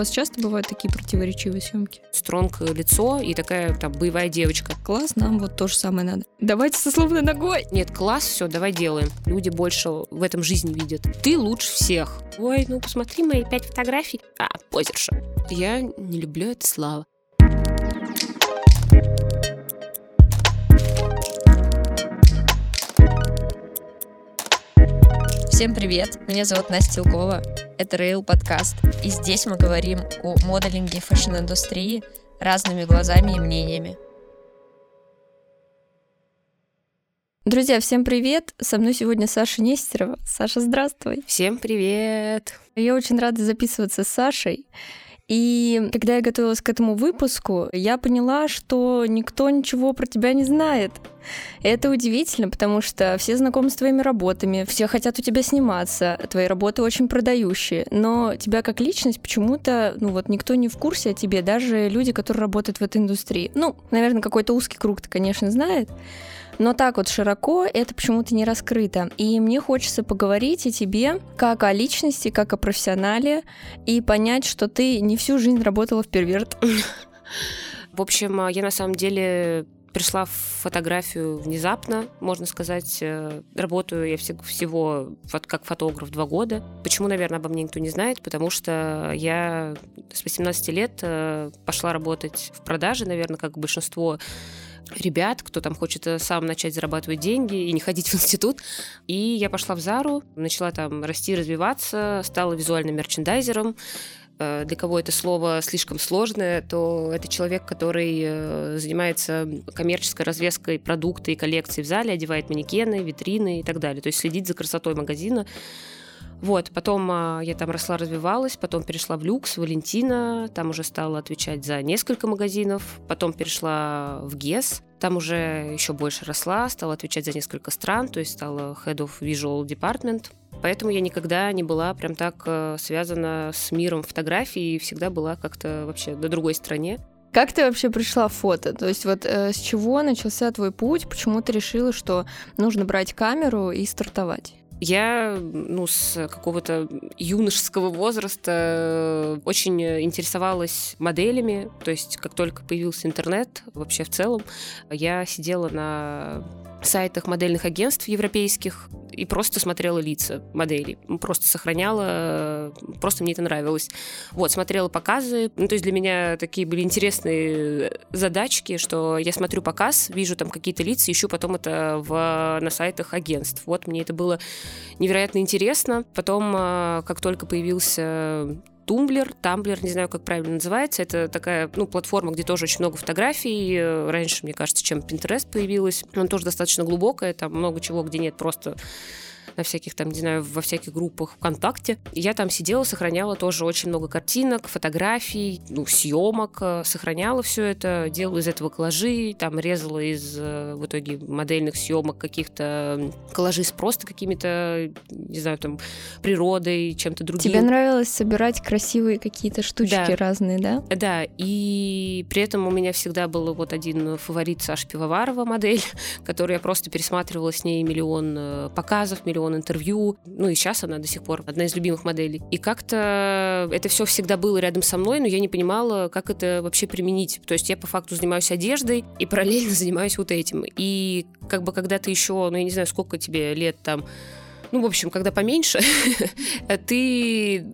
У вас часто бывают такие противоречивые съемки? Стронг лицо и такая там боевая девочка. Класс, нам вот то же самое надо. Давайте со словной ногой. Нет, класс, все, давай делаем. Люди больше в этом жизни видят. Ты лучше всех. Ой, ну посмотри мои пять фотографий. А, позерша. Я не люблю это слава. Всем привет! Меня зовут Настя Илкова. Это Rail подкаст. И здесь мы говорим о моделинге фэшн-индустрии разными глазами и мнениями. Друзья, всем привет! Со мной сегодня Саша Нестерова. Саша, здравствуй! Всем привет! Я очень рада записываться с Сашей. И когда я готовилась к этому выпуску, я поняла, что никто ничего про тебя не знает. Это удивительно, потому что все знакомы с твоими работами, все хотят у тебя сниматься, твои работы очень продающие, но тебя как личность почему-то, ну вот никто не в курсе о тебе, даже люди, которые работают в этой индустрии. Ну, наверное, какой-то узкий круг-то, конечно, знает, но так вот широко это почему-то не раскрыто. И мне хочется поговорить о тебе как о личности, как о профессионале, и понять, что ты не всю жизнь работала в перверт. В общем, я на самом деле пришла в фотографию внезапно, можно сказать. Э, работаю я всего как фотограф два года. Почему, наверное, обо мне никто не знает? Потому что я с 18 лет э, пошла работать в продаже, наверное, как большинство ребят, кто там хочет э, сам начать зарабатывать деньги и не ходить в институт. И я пошла в Зару, начала там расти, развиваться, стала визуальным мерчендайзером. Э, для кого это слово слишком сложное, то это человек, который э, занимается коммерческой развеской продукта и коллекций в зале, одевает манекены, витрины и так далее. То есть следит за красотой магазина. Вот, потом а, я там росла, развивалась, потом перешла в люкс, Валентина, там уже стала отвечать за несколько магазинов, потом перешла в ГЕС, там уже еще больше росла, стала отвечать за несколько стран, то есть стала Head of Visual Department. Поэтому я никогда не была прям так э, связана с миром фотографии и всегда была как-то вообще на другой стороне. Как ты вообще пришла в фото? То есть вот э, с чего начался твой путь? Почему ты решила, что нужно брать камеру и стартовать? Я ну, с какого-то юношеского возраста э, очень интересовалась моделями. То есть, как только появился интернет, вообще в целом, я сидела на сайтах модельных агентств европейских и просто смотрела лица моделей. Просто сохраняла, просто мне это нравилось. Вот, смотрела показы. Ну, то есть для меня такие были интересные задачки, что я смотрю показ, вижу там какие-то лица, ищу потом это в, на сайтах агентств. Вот мне это было невероятно интересно. Потом, а, как только появился Тумблер, Тамблер, не знаю, как правильно называется. Это такая, ну, платформа, где тоже очень много фотографий. Раньше, мне кажется, чем Pinterest появилась. Он тоже достаточно глубокая, там много чего, где нет просто на всяких там, не знаю, во всяких группах ВКонтакте. Я там сидела, сохраняла тоже очень много картинок, фотографий, ну, съемок, э, сохраняла все это, делала из этого коллажи, там резала из э, в итоге модельных съемок каких-то коллажи с просто какими-то, не знаю, там, природой, чем-то другим. Тебе нравилось собирать красивые какие-то штучки да. разные, да? Да, и при этом у меня всегда был вот один фаворит Саша Пивоварова модель, которую я просто пересматривала с ней миллион э, показов, миллион миллион интервью. Ну и сейчас она до сих пор одна из любимых моделей. И как-то это все всегда было рядом со мной, но я не понимала, как это вообще применить. То есть я по факту занимаюсь одеждой и параллельно занимаюсь вот этим. И как бы когда ты еще, ну я не знаю, сколько тебе лет там, ну, в общем, когда поменьше, ты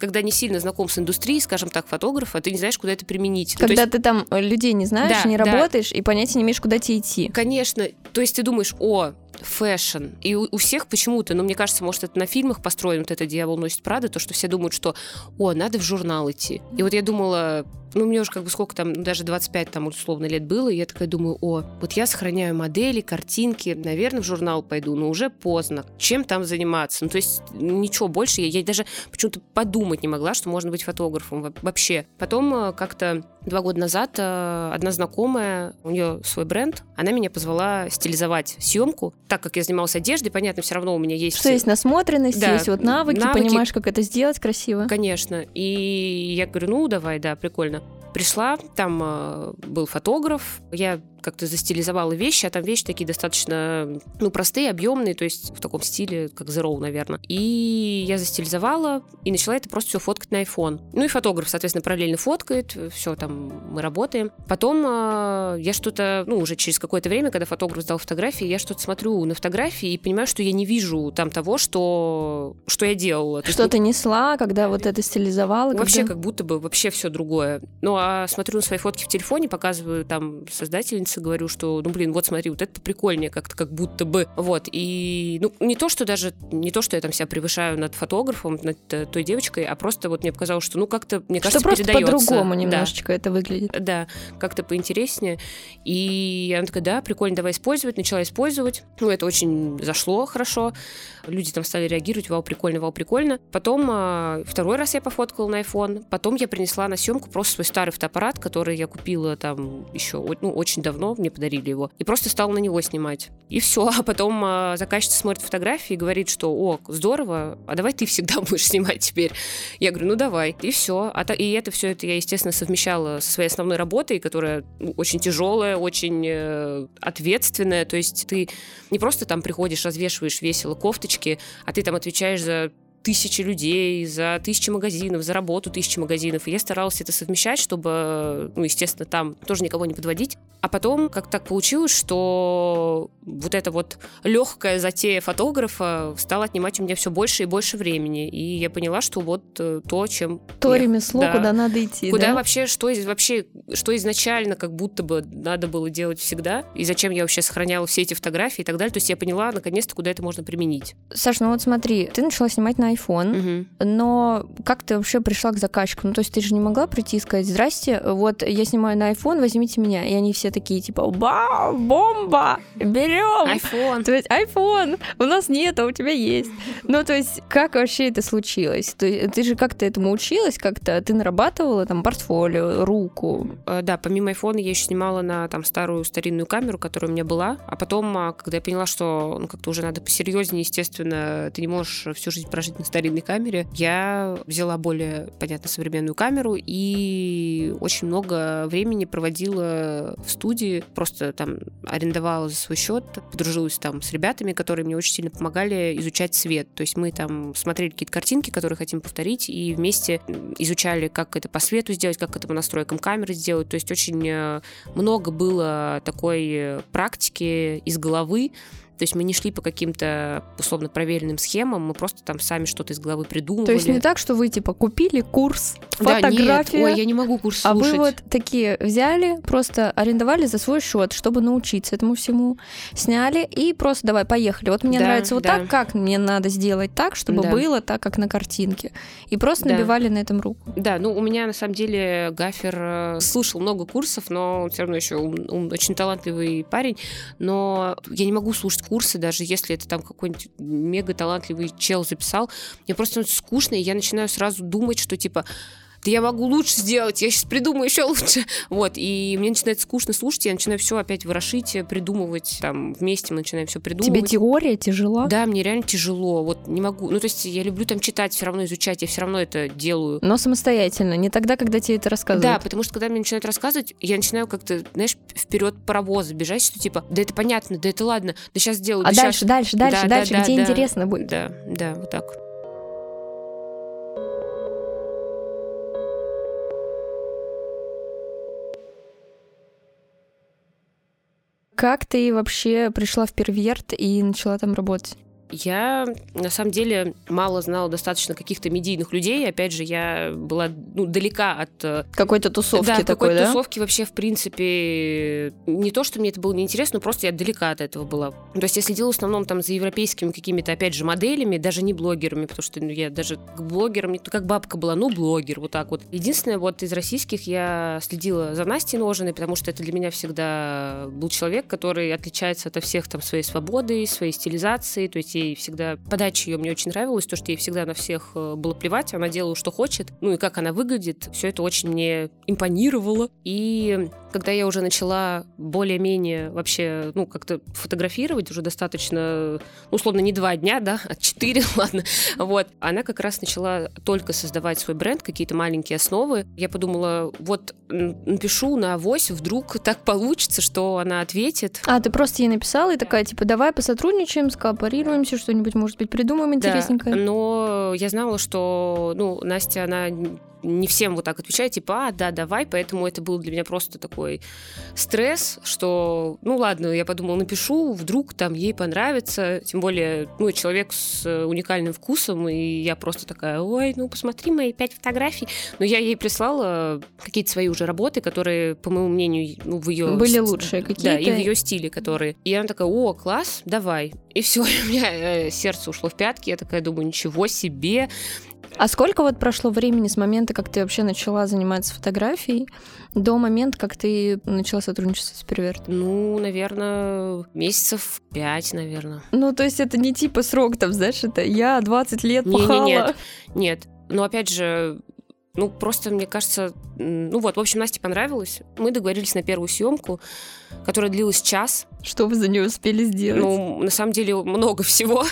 когда не сильно знаком с индустрией, скажем так, фотографа, ты не знаешь, куда это применить. Ну, когда есть... ты там людей не знаешь, да, не да. работаешь и понятия не имеешь, куда тебе идти. Конечно. То есть ты думаешь, о, fashion. И у, у всех почему-то, ну, мне кажется, может, это на фильмах построено, вот это «Дьявол носит Прада», то, что все думают, что, о, надо в журнал идти. И вот я думала, ну, мне уже как бы сколько там, ну, даже 25 там условно лет было, и я такая думаю, о, вот я сохраняю модели, картинки, наверное, в журнал пойду, но уже поздно. Чем там заниматься? Ну, то есть ничего больше, я, я даже почему-то подумать не могла, что можно быть фотографом вообще. Потом э, как-то два года назад э, одна знакомая, у нее свой бренд, она меня позвала стилизовать съемку, так как я занималась одеждой, понятно, все равно у меня есть... Что есть насмотренность, да, есть вот навыки, навыки, понимаешь, как это сделать красиво. Конечно. И я говорю, ну, давай, да, прикольно. Пришла, там э, был фотограф, я как-то застилизовала вещи, а там вещи такие достаточно, ну, простые, объемные, то есть в таком стиле, как Zero, наверное. И я застилизовала и начала это просто все фоткать на iPhone. Ну и фотограф, соответственно, параллельно фоткает, все там мы работаем. Потом э, я что-то, ну, уже через какое-то время, когда фотограф сдал фотографии, я что-то смотрю на фотографии и понимаю, что я не вижу там того, что, что я делала. Что ты несла, когда вот это стилизовала? Вообще когда... как будто бы вообще все другое. Ну, а смотрю на свои фотки в телефоне, показываю там создательнице, говорю, что, ну, блин, вот смотри, вот это прикольнее как-то, как будто бы. Вот, и, ну, не то, что даже, не то, что я там себя превышаю над фотографом, над э, той девочкой, а просто вот мне показалось, что, ну, как-то, мне кажется, что просто передается. по-другому немножечко да. это выглядит. Да, как-то поинтереснее. И она такая, да, прикольно, давай использовать. Начала использовать. Ну, это очень зашло хорошо. Люди там стали реагировать, вау, прикольно, вау, прикольно. Потом а, второй раз я пофоткала на iPhone. Потом я принесла на съемку просто свой старый фотоаппарат, который я купила там еще ну, очень давно, мне подарили его. И просто стала на него снимать. И все. А потом а, заказчица смотрит фотографии и говорит, что, о, здорово, а давай ты всегда будешь снимать теперь. Я говорю, ну давай. И все. А и это все это я, естественно, совмещала со своей основной работой, которая ну, очень тяжелая, очень э, ответственная. То есть ты не просто там приходишь, развешиваешь весело кофточки, а ты там отвечаешь за тысячи людей, за тысячи магазинов, за работу тысячи магазинов. И я старалась это совмещать, чтобы, ну, естественно, там тоже никого не подводить. А потом как так получилось, что вот эта вот легкая затея фотографа стала отнимать у меня все больше и больше времени. И я поняла, что вот э, то, чем... То я, ремесло, да, куда надо идти, Куда да? вообще, что, вообще, что изначально как будто бы надо было делать всегда, и зачем я вообще сохраняла все эти фотографии и так далее. То есть я поняла, наконец-то, куда это можно применить. Саш, ну вот смотри, ты начала снимать на iPhone, угу. но как ты вообще пришла к заказчику? Ну, то есть ты же не могла прийти и сказать, здрасте, вот я снимаю на iPhone, возьмите меня. И они все такие, типа, ба, бомба, берем. iPhone. То есть iPhone. У нас нет, а у тебя есть. Ну, то есть как вообще это случилось? То есть, ты же как-то этому училась, как-то ты нарабатывала там портфолио, руку? Э, да, помимо iPhone я еще снимала на там старую старинную камеру, которая у меня была. А потом, а, когда я поняла, что ну, как-то уже надо посерьезнее, естественно, ты не можешь всю жизнь прожить на старинной камере, я взяла более, понятно, современную камеру и очень много времени проводила в студии, просто там арендовала за свой счет, подружилась там с ребятами, которые мне очень сильно помогали изучать цвет. То есть мы там смотрели какие-то картинки, которые хотим повторить, и вместе изучали, как это по свету сделать, как это по настройкам камеры сделать. То есть очень э, много было такой практики из головы, то есть мы не шли по каким-то условно проверенным схемам, мы просто там сами что-то из головы придумывали. То есть не так, что вы типа купили курс, фотография. Да, нет, ой, я не могу курс слушать. А вы вот такие взяли, просто арендовали за свой счет, чтобы научиться этому всему, сняли и просто давай поехали. Вот мне да, нравится вот да. так, как мне надо сделать так, чтобы да. было так, как на картинке. И просто да. набивали на этом руку. Да, ну у меня на самом деле Гафер э, слушал много курсов, но все равно еще он, он очень талантливый парень, но я не могу слушать курсы, даже если это там какой-нибудь мега талантливый чел записал, мне просто скучно, и я начинаю сразу думать, что типа да я могу лучше сделать, я сейчас придумаю еще лучше. Вот, и мне начинает скучно слушать, я начинаю все опять ворошить, придумывать, там, вместе мы начинаем все придумывать. Тебе теория тяжела? Да, мне реально тяжело, вот не могу, ну, то есть я люблю там читать, все равно изучать, я все равно это делаю. Но самостоятельно, не тогда, когда тебе это рассказывают. Да, потому что когда мне начинают рассказывать, я начинаю как-то, знаешь, вперед паровоза бежать, что типа, да это понятно, да это ладно, да сейчас сделаю. А да дальше, сейчас... дальше, дальше, да, дальше, да, где да, интересно будет. Да, да, вот так. Как ты вообще пришла в Перверт и начала там работать? Я, на самом деле, мало знала достаточно каких-то медийных людей. Опять же, я была ну, далека от... Э, какой-то тусовки да, такой, какой-то да? тусовки вообще, в принципе... Не то, что мне это было неинтересно, но просто я далека от этого была. То есть я следила в основном там за европейскими какими-то, опять же, моделями, даже не блогерами, потому что ну, я даже к блогерам, как бабка была, ну, блогер, вот так вот. Единственное, вот из российских я следила за Настей Ножиной, потому что это для меня всегда был человек, который отличается от всех там своей свободой, своей стилизацией, то есть ей всегда... Подача ее мне очень нравилась, то, что ей всегда на всех э, было плевать, она делала, что хочет. Ну и как она выглядит, все это очень мне импонировало. И когда я уже начала более-менее вообще, ну, как-то фотографировать уже достаточно, ну, условно, не два дня, да, а четыре, ладно, вот, она как раз начала только создавать свой бренд, какие-то маленькие основы. Я подумала, вот напишу на авось, вдруг так получится, что она ответит. А, ты просто ей написала и такая, типа, давай посотрудничаем, скооперируемся, что-нибудь, может быть, придумаем интересненькое. Да, но я знала, что, ну, Настя, она не всем вот так отвечает, типа, а, да, давай, поэтому это был для меня просто такой стресс, что, ну ладно, я подумала, напишу, вдруг там ей понравится, тем более, ну, человек с уникальным вкусом, и я просто такая, ой, ну, посмотри мои пять фотографий, но я ей прислала какие-то свои уже работы, которые, по моему мнению, ну, в ее... Были лучшие какие-то. Да, и в ее стиле, которые... И она такая, о, класс, давай. И все, у меня э, сердце ушло в пятки, я такая думаю, ничего себе, а сколько вот прошло времени с момента, как ты вообще начала заниматься фотографией, до момента, как ты начала сотрудничать с Перверт? Ну, наверное, месяцев пять, наверное. Ну, то есть это не типа срок там, знаешь, это я 20 лет не, пахала. Не, нет, нет. Но опять же, ну, просто, мне кажется, ну вот, в общем, Насте понравилось. Мы договорились на первую съемку, которая длилась час. Что вы за нее успели сделать? Ну, на самом деле, много всего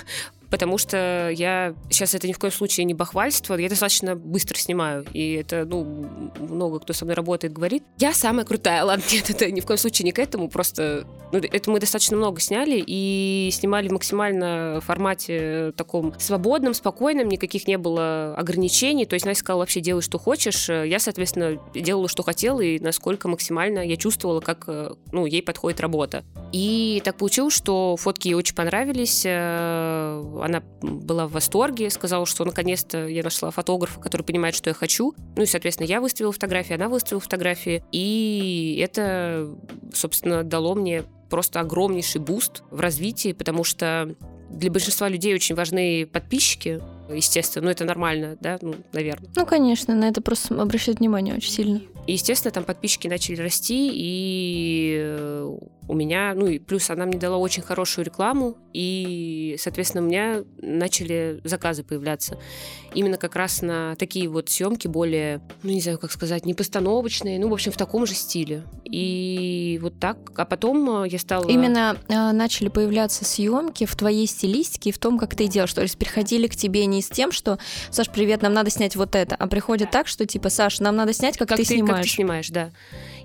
потому что я сейчас это ни в коем случае не бахвальство, я достаточно быстро снимаю, и это, ну, много кто со мной работает, говорит, я самая крутая, ладно, нет, это ни в коем случае не к этому, просто, ну, это мы достаточно много сняли, и снимали максимально в формате таком свободном, спокойном, никаких не было ограничений, то есть Настя сказала, вообще делай, что хочешь, я, соответственно, делала, что хотела, и насколько максимально я чувствовала, как, ну, ей подходит работа. И так получилось, что фотки ей очень понравились, э, она была в восторге, сказала, что наконец-то я нашла фотографа, который понимает, что я хочу. Ну и, соответственно, я выставила фотографии, она выставила фотографии. И это, собственно, дало мне просто огромнейший буст в развитии, потому что для большинства людей очень важны подписчики, естественно, ну это нормально, да, ну, наверное. Ну, конечно, на это просто обращать внимание очень сильно. И, естественно, там подписчики начали расти, и э, у меня, ну и плюс она мне дала очень хорошую рекламу, и, соответственно, у меня начали заказы появляться. Именно как раз на такие вот съемки более, ну не знаю, как сказать, не постановочные, ну, в общем, в таком же стиле. И вот так, а потом э, я стала... Именно э, начали появляться съемки в твоей стилистике и в том, как ты делаешь. То есть приходили к тебе не с тем, что, Саш, привет, нам надо снять вот это, а приходят так, что типа, Саш, нам надо снять, как, как ты, ты снимаешь. Как ты снимаешь, да.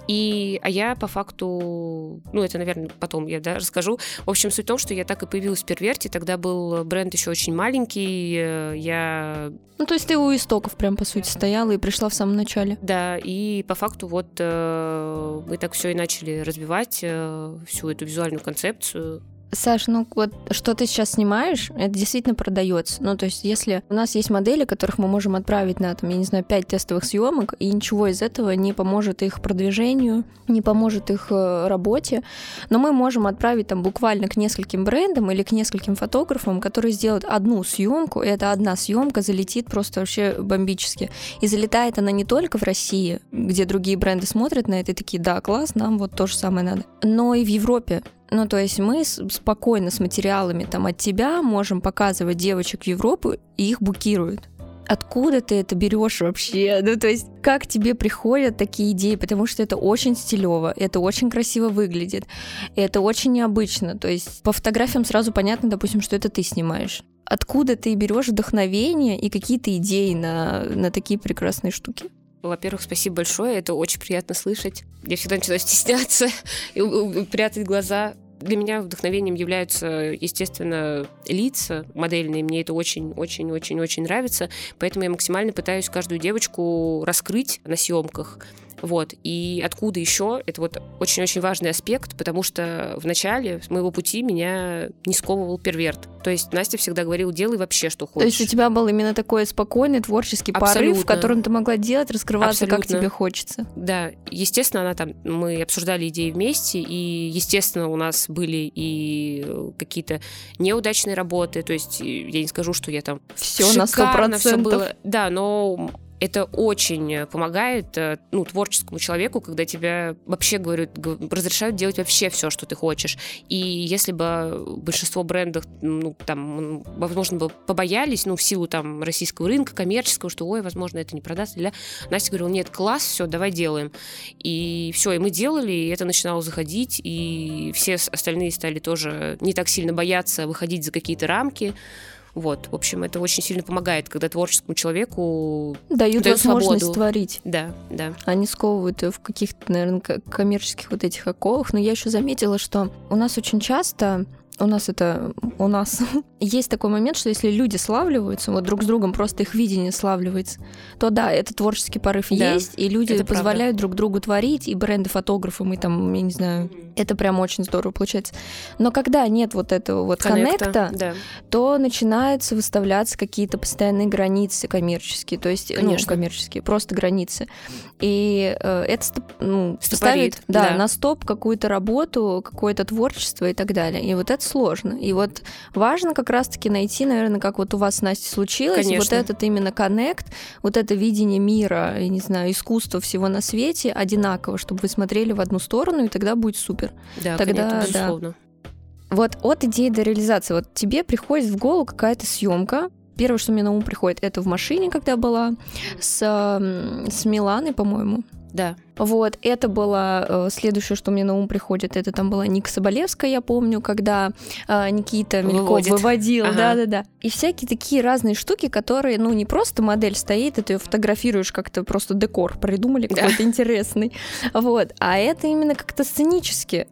И, а я по факту, ну это, наверное, потом я да, расскажу. В общем, суть в том, что я так и появилась в Перверте. Тогда был бренд еще очень маленький. Э, я... Ну, то есть ты у истоков прям, по сути, стояла и пришла в самом начале. Да, и по факту вот э, мы так все и начали развивать э, всю эту визуальную концепцию. Саш, ну вот что ты сейчас снимаешь, это действительно продается. Ну, то есть, если у нас есть модели, которых мы можем отправить на, там, я не знаю, 5 тестовых съемок, и ничего из этого не поможет их продвижению, не поможет их э, работе, но мы можем отправить там буквально к нескольким брендам или к нескольким фотографам, которые сделают одну съемку, и эта одна съемка залетит просто вообще бомбически. И залетает она не только в России, где другие бренды смотрят на это и такие, да, класс, нам вот то же самое надо, но и в Европе. Ну, то есть мы спокойно с материалами там от тебя можем показывать девочек в Европу, и их букируют. Откуда ты это берешь вообще? Ну, то есть, как тебе приходят такие идеи? Потому что это очень стилево, это очень красиво выглядит, это очень необычно. То есть, по фотографиям сразу понятно, допустим, что это ты снимаешь. Откуда ты берешь вдохновение и какие-то идеи на, на такие прекрасные штуки? Во-первых, спасибо большое, это очень приятно слышать. Я всегда начинаю стесняться и прятать глаза для меня вдохновением являются, естественно, лица модельные. Мне это очень-очень-очень-очень нравится. Поэтому я максимально пытаюсь каждую девочку раскрыть на съемках вот. И откуда еще? Это вот очень-очень важный аспект, потому что в начале моего пути меня не сковывал перверт. То есть Настя всегда говорила, делай вообще, что хочешь. То есть у тебя был именно такой спокойный творческий Абсолютно. порыв, в котором ты могла делать, раскрываться, Абсолютно. как тебе хочется. Да, естественно, она там, мы обсуждали идеи вместе, и, естественно, у нас были и какие-то неудачные работы, то есть я не скажу, что я там все на сто процентов. было. Да, но это очень помогает э, ну, творческому человеку, когда тебя вообще говорят, разрешают делать вообще все, что ты хочешь. И если бы большинство брендов, ну, там, возможно, бы побоялись, ну, в силу там российского рынка, коммерческого, что, ой, возможно, это не продастся, для... Настя говорила, нет, класс, все, давай делаем. И все, и мы делали, и это начинало заходить, и все остальные стали тоже не так сильно бояться выходить за какие-то рамки. Вот, в общем, это очень сильно помогает, когда творческому человеку дают дают возможность свободу. творить. Да, да. Они сковывают в каких-то, наверное, коммерческих вот этих оковах. Но я еще заметила, что у нас очень часто у нас это у нас есть такой момент, что если люди славливаются, вот друг с другом просто их видение славливается, то да, это творческий порыв да, есть, и люди позволяют правда. друг другу творить, и бренды фотографы, мы там, я не знаю, это прям очень здорово получается. Но когда нет вот этого вот коннекта, коннекта да. то начинаются выставляться какие-то постоянные границы коммерческие, то есть, ну, Конечно. ну, коммерческие, просто границы. И э, это ну, ставит да, да. на стоп какую-то работу, какое-то творчество и так далее. И вот это сложно. И вот важно как раз-таки найти, наверное, как вот у вас, Настя, случилось, Конечно. вот этот именно коннект, вот это видение мира, я не знаю, искусства всего на свете одинаково, чтобы вы смотрели в одну сторону, и тогда будет супер. Да, тогда, конечно, безусловно. Да. Вот от идеи до реализации. Вот тебе приходит в голову какая-то съемка, Первое, что мне на ум приходит, это в машине, когда была с, с Миланой, по-моему. Да. Вот, это было э, следующее, что мне на ум приходит, это там была Ника Соболевская, я помню, когда э, Никита Мельков Выводит. выводил, да-да-да. И всякие такие разные штуки, которые, ну, не просто модель стоит, это ее фотографируешь как-то просто декор придумали какой-то да. интересный, вот, а это именно как-то сценически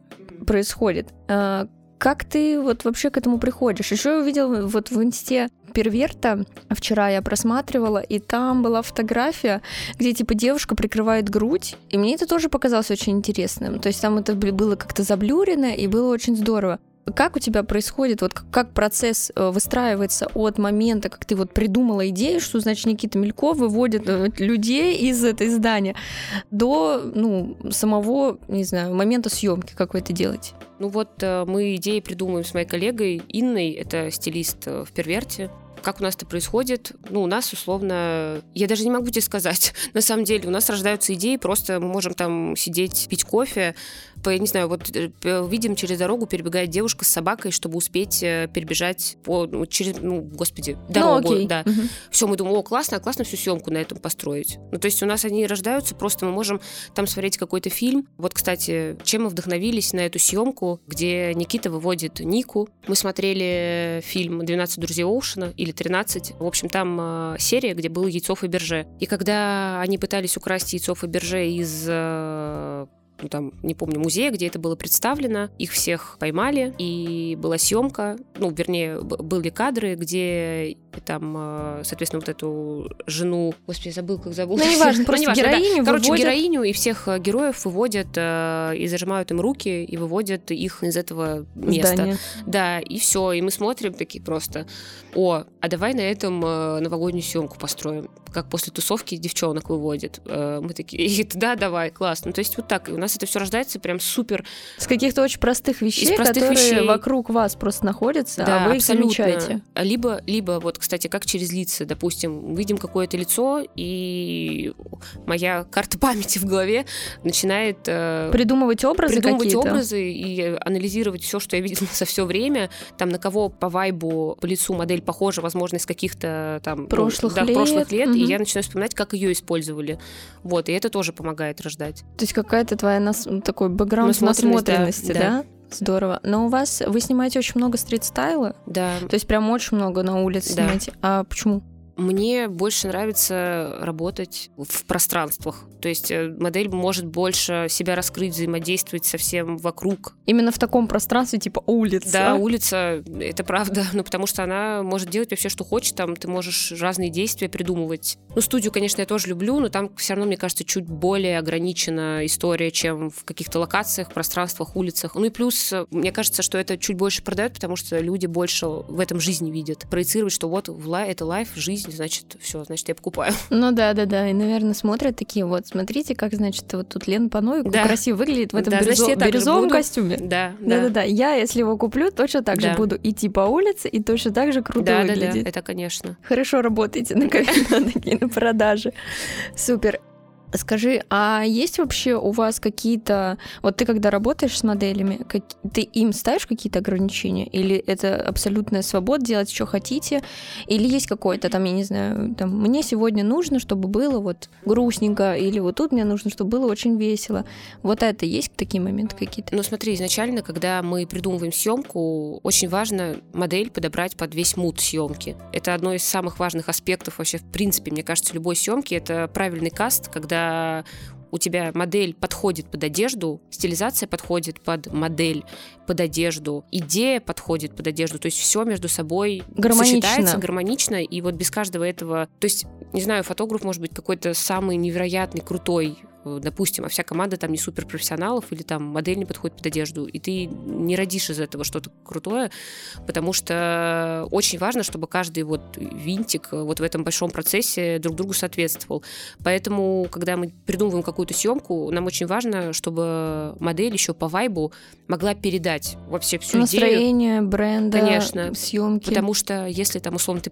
происходит. Э, как ты вот вообще к этому приходишь? Еще я увидела вот в инсте перверта вчера я просматривала, и там была фотография, где типа девушка прикрывает грудь, и мне это тоже показалось очень интересным. То есть там это было как-то заблюрено, и было очень здорово. Как у тебя происходит, вот как процесс э, выстраивается от момента, как ты вот придумала идею, что, значит, Никита Мельков выводит э, людей из этой здания, до, ну, самого, не знаю, момента съемки, как вы это делаете? Ну вот э, мы идеи придумываем с моей коллегой Инной, это стилист в Перверте. Как у нас это происходит? Ну, у нас условно... Я даже не могу тебе сказать. На самом деле, у нас рождаются идеи, просто мы можем там сидеть, пить кофе, я не знаю, вот э, видим через дорогу перебегает девушка с собакой, чтобы успеть э, перебежать по ну, через, ну, господи, ну, дорогу, ну, окей. да. Угу. Все, мы думаем, о, классно, классно всю съемку на этом построить. Ну, то есть у нас они рождаются, просто мы можем там смотреть какой-то фильм. Вот, кстати, чем мы вдохновились на эту съемку, где Никита выводит Нику. Мы смотрели фильм «12 друзей Оушена» или «13». В общем, там э, серия, где был яйцо Фаберже. И когда они пытались украсть яйцо Фаберже из э, там, не помню, музея, где это было представлено. Их всех поймали, и была съемка, ну, вернее, были кадры, где там, э, соответственно, вот эту жену, господи, забыл, как зовут. Ну, неважно, просто ну, героиню да. Короче, выводят... героиню и всех э, героев выводят э, и зажимают им руки, и выводят их из этого места. Здание. Да, и все, и мы смотрим такие просто, о, а давай на этом новогоднюю съемку построим как после тусовки девчонок выводит. Мы такие, да, давай, классно. Ну, то есть вот так, у нас это все рождается прям супер. С каких-то очень простых вещей, простых которые вещей. вокруг вас просто находятся, да, а вы абсолютно. их замечаете. Либо, либо вот кстати, как через лица, допустим, видим какое-то лицо, и моя карта памяти в голове начинает э, придумывать образы, придумывать образы и анализировать все, что я видела за все время, там на кого по вайбу, по лицу модель похожа, возможно, из каких-то там прошлых ну, да, лет, прошлых лет, угу. и я начинаю вспоминать, как ее использовали, вот, и это тоже помогает рождать. То есть какая-то твоя нас такой бэкграунд насмотренности, да? да? Здорово. Но у вас вы снимаете очень много стрит-стайла? Да. То есть прям очень много на улице да. снимаете. А почему? Мне больше нравится работать в пространствах. То есть э, модель может больше себя раскрыть, взаимодействовать со всем вокруг. Именно в таком пространстве, типа улица. Да, улица, это правда. Ну, потому что она может делать вообще, что хочет. Там ты можешь разные действия придумывать. Ну, студию, конечно, я тоже люблю, но там все равно, мне кажется, чуть более ограничена история, чем в каких-то локациях, пространствах, улицах. Ну и плюс, э, мне кажется, что это чуть больше продает, потому что люди больше в этом жизни видят. Проецировать, что вот это лайф, жизнь, показатель, значит, все, значит, я покупаю. Ну да, да, да. И, наверное, смотрят такие, вот, смотрите, как, значит, вот тут Лена Пановик да. красиво выглядит в этом да, бирюзо... значит, бирюзовом костюме. Да, да. Да, да, да. Я, если его куплю, точно так да. же буду идти по улице и точно так же круто да, выглядеть. Да, да, это конечно. Хорошо работаете на, на, на продаже. Супер. Скажи, а есть вообще у вас какие-то... Вот ты когда работаешь с моделями, как... ты им ставишь какие-то ограничения? Или это абсолютная свобода делать, что хотите? Или есть какой-то там, я не знаю, там, мне сегодня нужно, чтобы было вот грустненько, или вот тут мне нужно, чтобы было очень весело. Вот это есть такие моменты какие-то? Ну смотри, изначально, когда мы придумываем съемку, очень важно модель подобрать под весь мут съемки. Это одно из самых важных аспектов вообще, в принципе, мне кажется, любой съемки. Это правильный каст, когда у тебя модель подходит под одежду, стилизация подходит под модель, под одежду, идея подходит под одежду, то есть все между собой гармонично. сочетается гармонично, и вот без каждого этого, то есть, не знаю, фотограф может быть какой-то самый невероятный, крутой, допустим, а вся команда там не супер профессионалов или там модель не подходит под одежду, и ты не родишь из этого что-то крутое, потому что очень важно, чтобы каждый вот винтик э, вот в этом большом процессе друг другу соответствовал. Поэтому, когда мы придумываем какую-то съемку, нам очень важно, чтобы модель еще по вайбу могла передать вообще всю Настроение идею. бренда, Конечно, съемки. Потому что если там условно ты,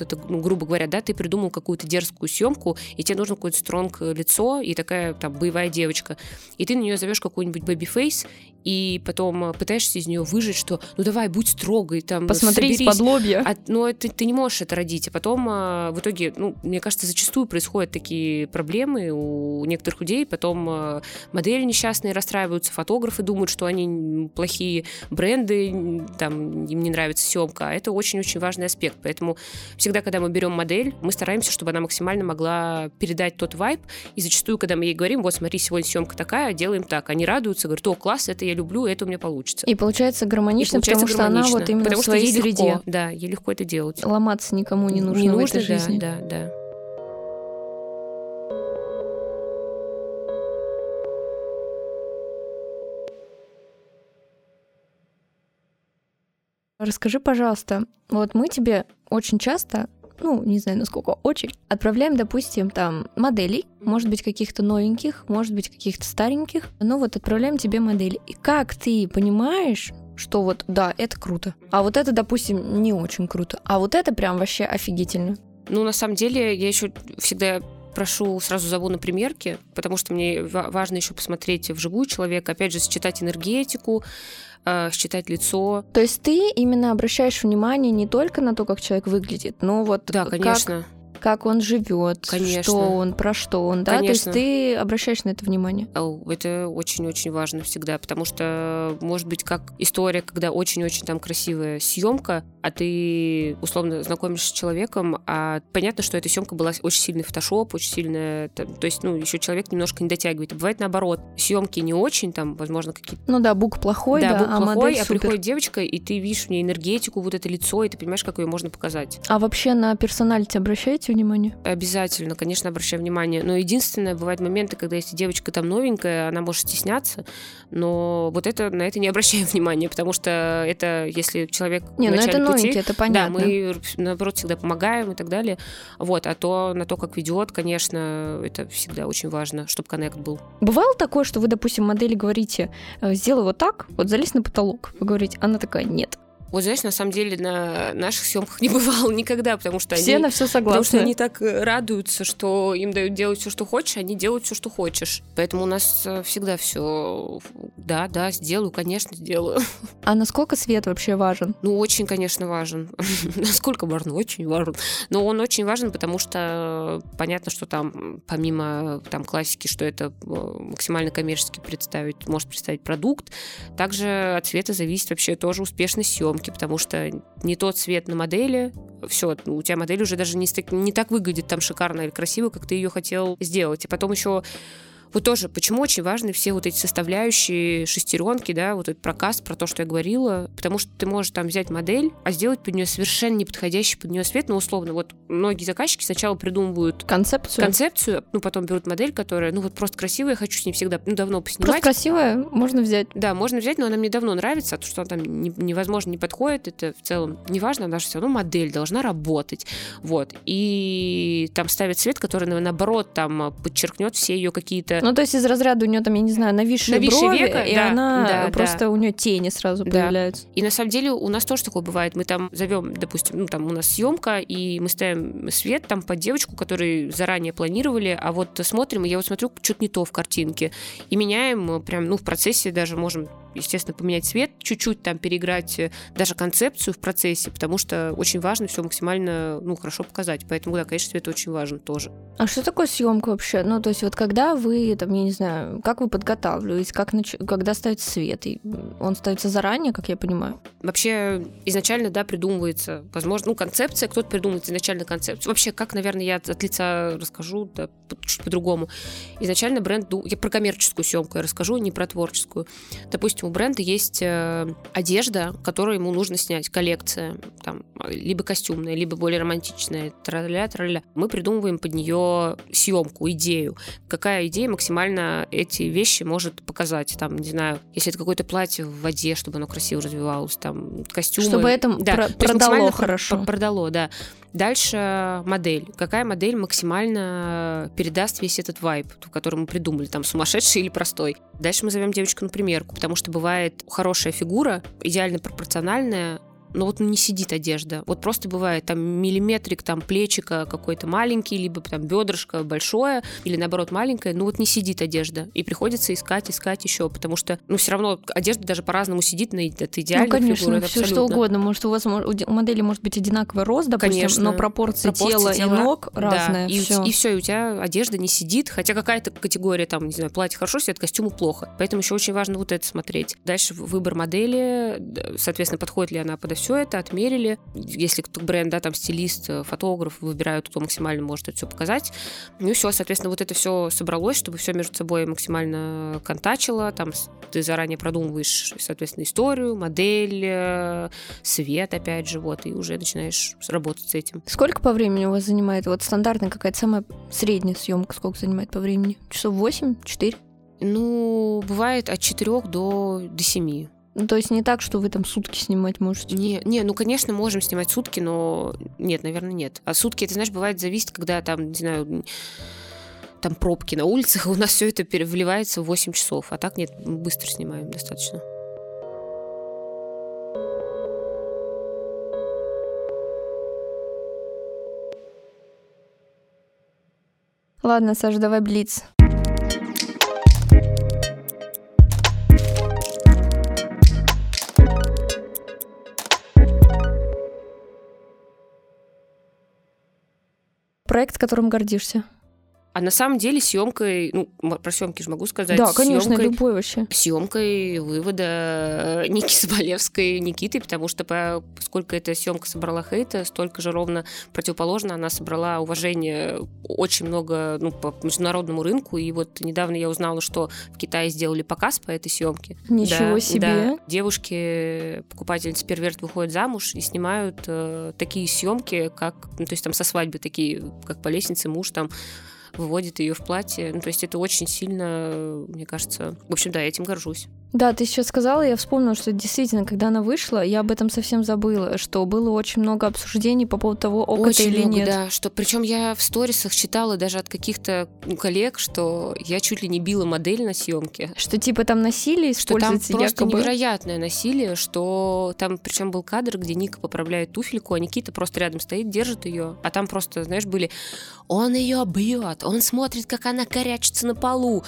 это, ну, грубо говоря, да, ты придумал какую-то дерзкую съемку, и тебе нужно какое-то strong лицо и такая такая там боевая девочка, и ты на нее зовешь какой-нибудь baby face, и потом пытаешься из нее выжать, что ну давай, будь строгой, там, Посмотри исподлобья. А, но это, ты не можешь это родить. А потом а, в итоге, ну, мне кажется, зачастую происходят такие проблемы у некоторых людей, потом а, модели несчастные расстраиваются, фотографы думают, что они плохие, бренды, там, им не нравится съемка. А это очень-очень важный аспект. Поэтому всегда, когда мы берем модель, мы стараемся, чтобы она максимально могла передать тот вайб, и зачастую, когда мы ей говорим, вот смотри, сегодня съемка такая, делаем так, они радуются, говорят, о, класс, это я люблю, это у меня получится. И получается гармонично, и получается потому гармонично, что она вот именно потому в своей что ей среде. Легко, да, ей легко это делать. Ломаться никому не нужно не в нужно, этой жизни. Да, да, да. Расскажи, пожалуйста, вот мы тебе очень часто ну, не знаю, насколько очень, отправляем, допустим, там моделей, может быть, каких-то новеньких, может быть, каких-то стареньких, но вот отправляем тебе модели. И как ты понимаешь, что вот, да, это круто, а вот это, допустим, не очень круто, а вот это прям вообще офигительно. Ну, на самом деле, я еще всегда прошу, сразу зову на примерки, потому что мне важно еще посмотреть вживую человека, опять же, считать энергетику, э, считать лицо. То есть ты именно обращаешь внимание не только на то, как человек выглядит, но вот да, конечно. Как как он живет, что он, про что он, да? Конечно. То есть ты обращаешь на это внимание? Это очень-очень важно всегда, потому что может быть как история, когда очень-очень там красивая съемка, а ты условно знакомишься с человеком, а понятно, что эта съемка была очень сильный фотошоп, очень сильная, то есть ну еще человек немножко не дотягивает. А бывает наоборот, съемки не очень, там, возможно, какие-то. Ну да, бук плохой, да, да бук а плохой, а супер. приходит девочка, и ты видишь в ней энергетику, вот это лицо, и ты понимаешь, как ее можно показать. А вообще на персоналити обращаете внимание? Обязательно, конечно, обращаю внимание. Но единственное, бывают моменты, когда если девочка там новенькая, она может стесняться, но вот это на это не обращаем внимания, потому что это если человек не, ну это новенький, это понятно. Да, мы наоборот всегда помогаем и так далее. Вот, а то на то, как ведет, конечно, это всегда очень важно, чтобы коннект был. Бывало такое, что вы, допустим, модели говорите, «Э, сделай вот так, вот залезь на потолок. Вы говорите, она такая, нет, вот знаешь, на самом деле на наших съемках не бывало никогда, потому что все они, на все согласны. Потому что они так э, радуются, что им дают делать все, что хочешь, они делают все, что хочешь. Поэтому у нас э, всегда все, да, да, сделаю, конечно, сделаю. А насколько свет вообще важен? Ну, очень, конечно, важен. Насколько важен, очень важен. Но он очень важен, потому что понятно, что там помимо там классики, что это э, максимально коммерчески представить, может представить продукт, также от цвета зависит вообще тоже успешность съемки съемки, потому что не тот цвет на модели, все, у тебя модель уже даже не, не так выглядит там шикарно или красиво, как ты ее хотел сделать. И потом еще Вот тоже, почему очень важны все вот эти составляющие шестеренки, да, вот этот прокаст про то, что я говорила, потому что ты можешь там взять модель, а сделать под нее совершенно неподходящий под нее свет, ну, условно, вот многие заказчики сначала придумывают концепцию, концепцию ну, потом берут модель, которая, ну, вот просто красивая, я хочу с ней всегда, ну, давно поснимать. Просто красивая, можно взять. Да, можно взять, но она мне давно нравится, а то, что она там не, невозможно не подходит, это в целом неважно, она же все равно модель должна работать, вот, и там ставят свет, который, наоборот, там подчеркнет все ее какие-то ну, то есть из разряда у нее там, я не знаю, нависшие, нависшие брови, века, и да, она да, просто да. у нее тени сразу да. появляются. И на самом деле у нас тоже такое бывает. Мы там зовем, допустим, ну там у нас съемка, и мы ставим свет там под девочку, которую заранее планировали, а вот смотрим, и я вот смотрю, что-то не то в картинке. И меняем прям, ну, в процессе даже можем естественно, поменять цвет, чуть-чуть там переиграть э, даже концепцию в процессе, потому что очень важно все максимально, ну, хорошо показать. Поэтому, да, конечно, цвет очень важен тоже. А что такое съемка вообще? Ну, то есть вот когда вы, там, я не знаю, как вы подготавливаетесь, как нач... когда ставится свет? И он ставится заранее, как я понимаю? Вообще, изначально, да, придумывается, возможно, ну, концепция, кто-то придумывает изначально концепцию. Вообще, как, наверное, я от лица расскажу, да, чуть по-другому. Изначально бренд, я про коммерческую съемку я расскажу, не про творческую. Допустим, у бренда есть э, одежда, которую ему нужно снять, коллекция, там, либо костюмная, либо более романтичная, траля траля Мы придумываем под нее съемку, идею. Какая идея максимально эти вещи может показать? Там, не знаю, если это какое-то платье в воде, чтобы оно красиво развивалось, там, костюмы. Чтобы это да, про- продало хорошо. Продало, да. Дальше модель. Какая модель максимально передаст весь этот вайб, который мы придумали, там, сумасшедший или простой. Дальше мы зовем девочку на примерку, потому что бывает хорошая фигура, идеально пропорциональная, но вот не сидит одежда. Вот просто бывает там миллиметрик, там плечика какой-то маленький, либо там бедрышко большое, или наоборот маленькое, но вот не сидит одежда. И приходится искать, искать еще, потому что, ну, все равно одежда даже по-разному сидит на это идеальная ну, конечно, фигура. все что угодно. Может, у вас у модели может быть одинаковый рост, допустим, конечно, но пропорции, пропорции тела, тела и ног разные. Да, и, все. и все, и у тебя одежда не сидит, хотя какая-то категория, там, не знаю, платье хорошо сидит, костюму плохо. Поэтому еще очень важно вот это смотреть. Дальше выбор модели, соответственно, подходит ли она под все это, отмерили. Если кто бренд, да, там стилист, э, фотограф выбирают, кто максимально может это все показать. Ну и все, соответственно, вот это все собралось, чтобы все между собой максимально контачило. Там ты заранее продумываешь, соответственно, историю, модель, э, свет, опять же, вот, и уже начинаешь работать с этим. Сколько по времени у вас занимает? Вот стандартная какая-то самая средняя съемка, сколько занимает по времени? Часов 8, 4? Ну, бывает от 4 до, до 7. Ну, то есть не так, что вы там сутки снимать можете? Не, не, ну, конечно, можем снимать сутки, но нет, наверное, нет. А сутки, это, знаешь, бывает зависит, когда там, не знаю, там пробки на улицах, у нас все это вливается в 8 часов. А так нет, быстро снимаем достаточно. Ладно, Саша, давай блиц. Проект, которым гордишься? А на самом деле съемкой, ну, про съемки же могу сказать. Да, конечно, съемкой, любой вообще. Съемкой вывода э, Ники Соболевской Никиты, потому что по, поскольку эта съемка собрала хейта, столько же ровно противоположно она собрала уважение очень много ну, по международному рынку. И вот недавно я узнала, что в Китае сделали показ по этой съемке. Ничего да, себе. Да. Девушки, покупательницы перверт выходят замуж и снимают э, такие съемки, как, ну, то есть там со свадьбы такие, как по лестнице муж там выводит ее в платье. Ну, то есть это очень сильно, мне кажется... В общем, да, я этим горжусь. Да, ты сейчас сказала, я вспомнила, что действительно, когда она вышла, я об этом совсем забыла, что было очень много обсуждений по поводу того, ок очень это или много, нет. Да, что причем я в сторисах читала даже от каких-то ну, коллег, что я чуть ли не била модель на съемке. Что типа там насилие используется Что там просто якобы... невероятное насилие, что там причем был кадр, где Ника поправляет туфельку, а Никита просто рядом стоит, держит ее, а там просто, знаешь, были он ее бьет, он смотрит, как она корячится на полу,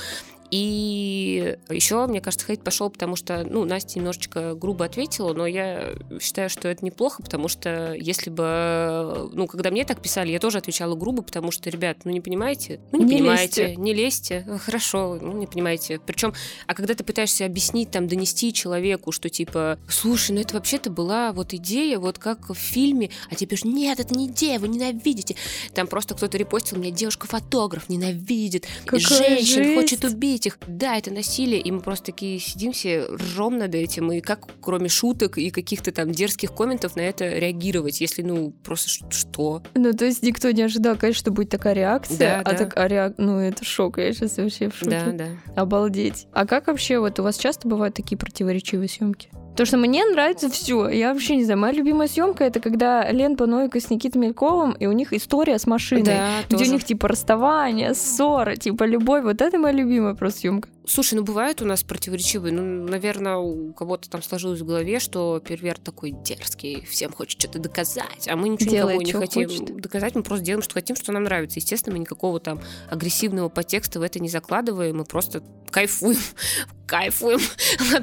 И еще, мне кажется, хейт пошел, потому что, ну, Настя немножечко грубо ответила, но я считаю, что это неплохо, потому что если бы, ну, когда мне так писали, я тоже отвечала грубо, потому что, ребят, ну, не понимаете? Ну, не, не понимаете, лезьте. не лезьте. Хорошо, ну, не понимаете. Причем, а когда ты пытаешься объяснить, там, донести человеку, что, типа, слушай, ну, это вообще-то была вот идея, вот как в фильме, а тебе же, нет, это не идея, вы ненавидите. Там просто кто-то репостил, меня девушка-фотограф ненавидит, Какая женщин жесть. хочет убить их. Да, это насилие, и мы просто такие сидим все, ржем над этим, и как, кроме шуток и каких-то там дерзких комментов, на это реагировать, если, ну, просто что? Ну, то есть никто не ожидал, конечно, что будет такая реакция, да, а да. так, а реак... ну, это шок, я сейчас вообще в шоке. Да, да. Обалдеть. А как вообще, вот у вас часто бывают такие противоречивые съемки? Потому что мне нравится все. Я вообще не знаю, моя любимая съемка это когда Лен Панойко с Никитой Мельковым, и у них история с машиной. Да, где тоже. у них типа расставание, ссора, типа любовь. Вот это моя любимая просто съемка. Слушай, ну бывают у нас противоречивые. Ну, наверное, у кого-то там сложилось в голове, что перверт такой дерзкий, всем хочет что-то доказать, а мы ничего Делает, никому не хотим хочет. доказать, мы просто делаем, что хотим, что нам нравится. Естественно, мы никакого там агрессивного подтекста в это не закладываем, мы просто кайфуем, кайфуем,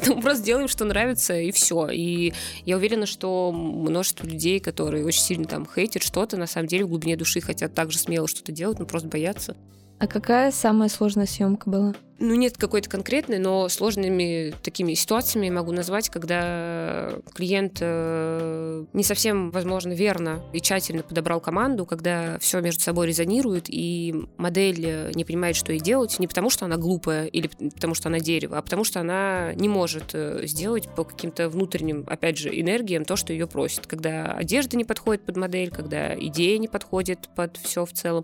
мы просто делаем, что нравится, и все. И я уверена, что множество людей, которые очень сильно там хейтят что-то, на самом деле в глубине души хотят также смело что-то делать, но просто боятся. А какая самая сложная съемка была? Ну, нет какой-то конкретной, но сложными такими ситуациями могу назвать, когда клиент э, не совсем, возможно, верно и тщательно подобрал команду, когда все между собой резонирует, и модель э, не понимает, что ей делать, не потому что она глупая или потому что она дерево, а потому что она не может э, сделать по каким-то внутренним, опять же, энергиям то, что ее просит. Когда одежда не подходит под модель, когда идея не подходит под все в целом.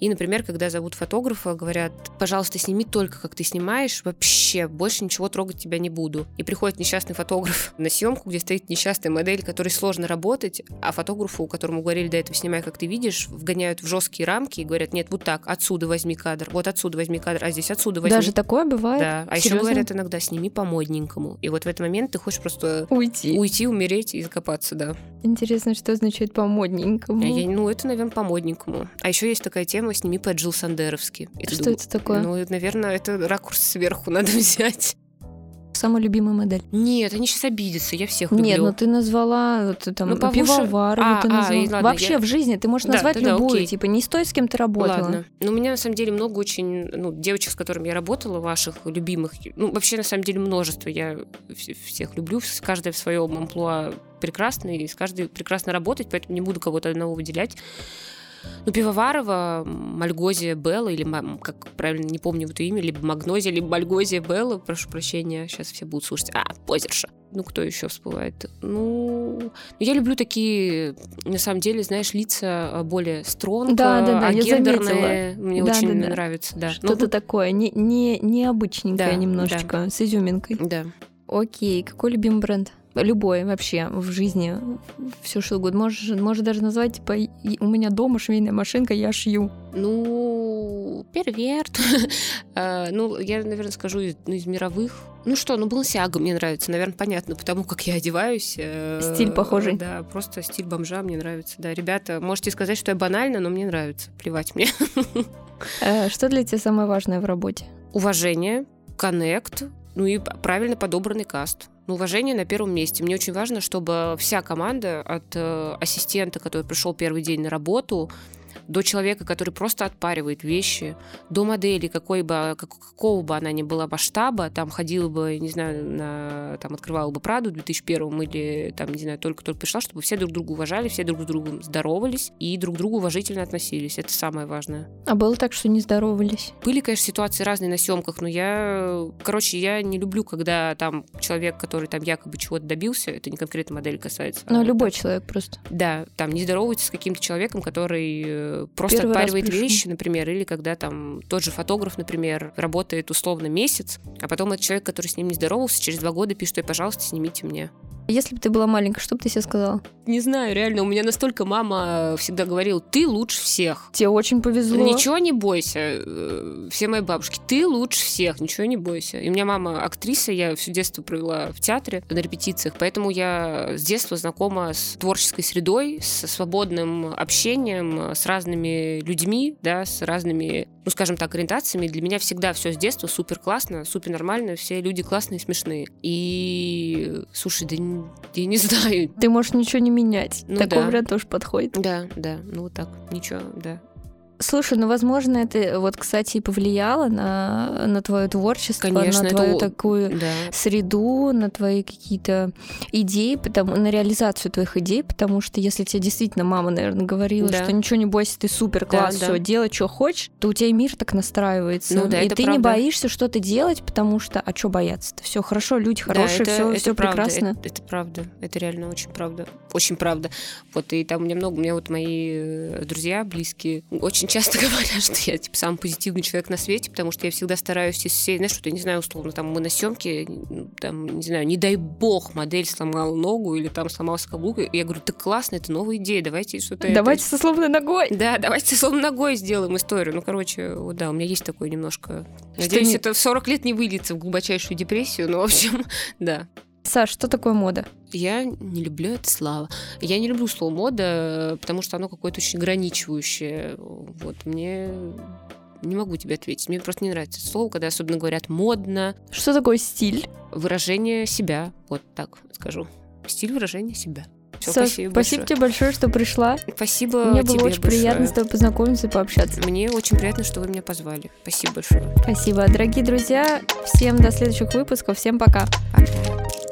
И, например, когда зовут фотографа, говорят, пожалуйста, сними только, как ты снимаешь, вообще больше ничего трогать тебя не буду. И приходит несчастный фотограф на съемку, где стоит несчастная модель, которой сложно работать, а фотографу, которому говорили до этого, снимай, как ты видишь, вгоняют в жесткие рамки и говорят, нет, вот так, отсюда возьми кадр, вот отсюда возьми кадр, а здесь отсюда возьми. Даже такое бывает? Да. А Серьезно? еще говорят иногда, сними по-модненькому. И вот в этот момент ты хочешь просто уйти, уйти умереть и закопаться, да. Интересно, что значит по-модненькому? Я, ну, это, наверное, по-модненькому. А еще есть такая тема «Сними по Джилл Сандеровски». Что думаю, это такое? Ну, наверное, это ракурс сверху надо взять. Самая любимая модель. Нет, они сейчас обидятся, я всех люблю. Нет, ну ты назвала вот, там ну, пивовару, а, ты а, назвала. ладно, Вообще я... в жизни ты можешь да, назвать да, любую, окей. типа не стой, с кем ты работала. Ладно. Ну, у меня на самом деле много очень, ну, девочек, с которыми я работала, ваших любимых, ну, вообще на самом деле множество. Я всех люблю, каждая в своем амплуа прекрасна, и с каждой прекрасно работать, поэтому не буду кого-то одного выделять. Ну, Пивоварова, Мальгозия Белла, или как правильно, не помню вот имя, либо Магнозия, либо Мальгозия Белла, прошу прощения, сейчас все будут слушать. А, Позерша. Ну, кто еще всплывает? Ну, я люблю такие, на самом деле, знаешь, лица а, более стронг, да, да, да, агендерные. Мне да, очень да, да. нравится, да. Что-то ну, такое, не, не, необычненькое да, немножечко, да. с изюминкой. Да. Окей, какой любимый бренд? Любой вообще в жизни, все что угодно. Можешь, можешь даже назвать, типа, у меня дома швейная машинка, я шью. Ну, перверт. А, ну, я, наверное, скажу из, ну, мировых. Ну что, ну, Балансиага мне нравится, наверное, понятно, потому как я одеваюсь. Э, стиль похожий. Да, просто стиль бомжа мне нравится. Да, ребята, можете сказать, что я банально, но мне нравится. Плевать мне. Э, что для тебя самое важное в работе? Уважение, коннект, ну и правильно подобранный каст. Уважение на первом месте. Мне очень важно, чтобы вся команда от э, ассистента, который пришел первый день на работу, до человека, который просто отпаривает вещи, до модели, какой бы, какого бы она ни была масштаба, там ходила бы, не знаю, на, там открывала бы Праду в 2001 или там, не знаю, только-только пришла, чтобы все друг друга уважали, все друг с другом здоровались и друг к другу уважительно относились. Это самое важное. А было так, что не здоровались? Были, конечно, ситуации разные на съемках, но я, короче, я не люблю, когда там человек, который там якобы чего-то добился, это не конкретно модель касается. Ну, а, любой так, человек просто. Да, там не здоровается с каким-то человеком, который э, просто Первый отпаривает вещи, например, или когда там тот же фотограф, например, работает условно месяц, а потом этот человек, который с ним не здоровался, через два года пишет, пожалуйста, снимите мне. Если бы ты была маленькая, что бы ты себе сказала? Не знаю, реально, у меня настолько мама всегда говорила, ты лучше всех. Тебе очень повезло. Ничего не бойся. Э, все мои бабушки, ты лучше всех, ничего не бойся. И у меня мама актриса, я все детство провела в театре на репетициях, поэтому я с детства знакома с творческой средой, с свободным общением, с разными людьми, да, с разными ну, скажем так, ориентациями. Для меня всегда все с детства супер классно, супер нормально, все люди классные, смешные. И, слушай, да не, я не знаю. Ты можешь ничего не менять. Ну Такой да. вариант тоже подходит. Да, да, ну вот так, ничего, да. Слушай, ну, возможно, это вот, кстати, и повлияло на, на твое творчество, Конечно, на это твою у- такую Да. среду, на твои какие-то идеи, потому, на реализацию твоих идей, потому что если тебе действительно мама, наверное, говорила, Да. что ничего не бойся, ты супер класс, Да, все, да. делай, что хочешь, то у тебя и мир так настраивается. Ну да, и это ты не правда. боишься что-то делать, потому что, а что бояться-то? Все хорошо, люди Да, хорошие, это, все, это все прекрасно. Это, это правда. Это реально очень правда. Очень правда. Вот, и там у меня много, у меня вот мои э, друзья близкие очень часто говорят, что я, типа, самый позитивный человек на свете, потому что я всегда стараюсь из всей, знаешь, что я не знаю, условно, там мы на съемке, там, не знаю, не дай бог, модель сломала ногу или там сломался каблук, и я говорю, ты классно, это новая идея, давайте что-то... это- Давайте со сломанной ногой. Да, давайте словно ногой сделаем историю. Ну, короче, вот да, у меня есть такое немножко... Что Надеюсь, не- это в 40 лет не выльется в глубочайшую депрессию, но, в общем, да. Саш, что такое мода? Я не люблю это слово. Я не люблю слово мода, потому что оно какое-то очень ограничивающее. Вот мне не могу тебе ответить. Мне просто не нравится это слово, когда особенно говорят модно, Что такое стиль? выражение себя. Вот так скажу. Стиль выражения себя. Всё, Саш, спасибо, спасибо большое. тебе большое, что пришла. Спасибо Мне было очень большое. приятно с тобой познакомиться и пообщаться. Мне очень приятно, что вы меня позвали. Спасибо большое. Спасибо. Дорогие друзья, всем до следующих выпусков. Всем пока. Пока.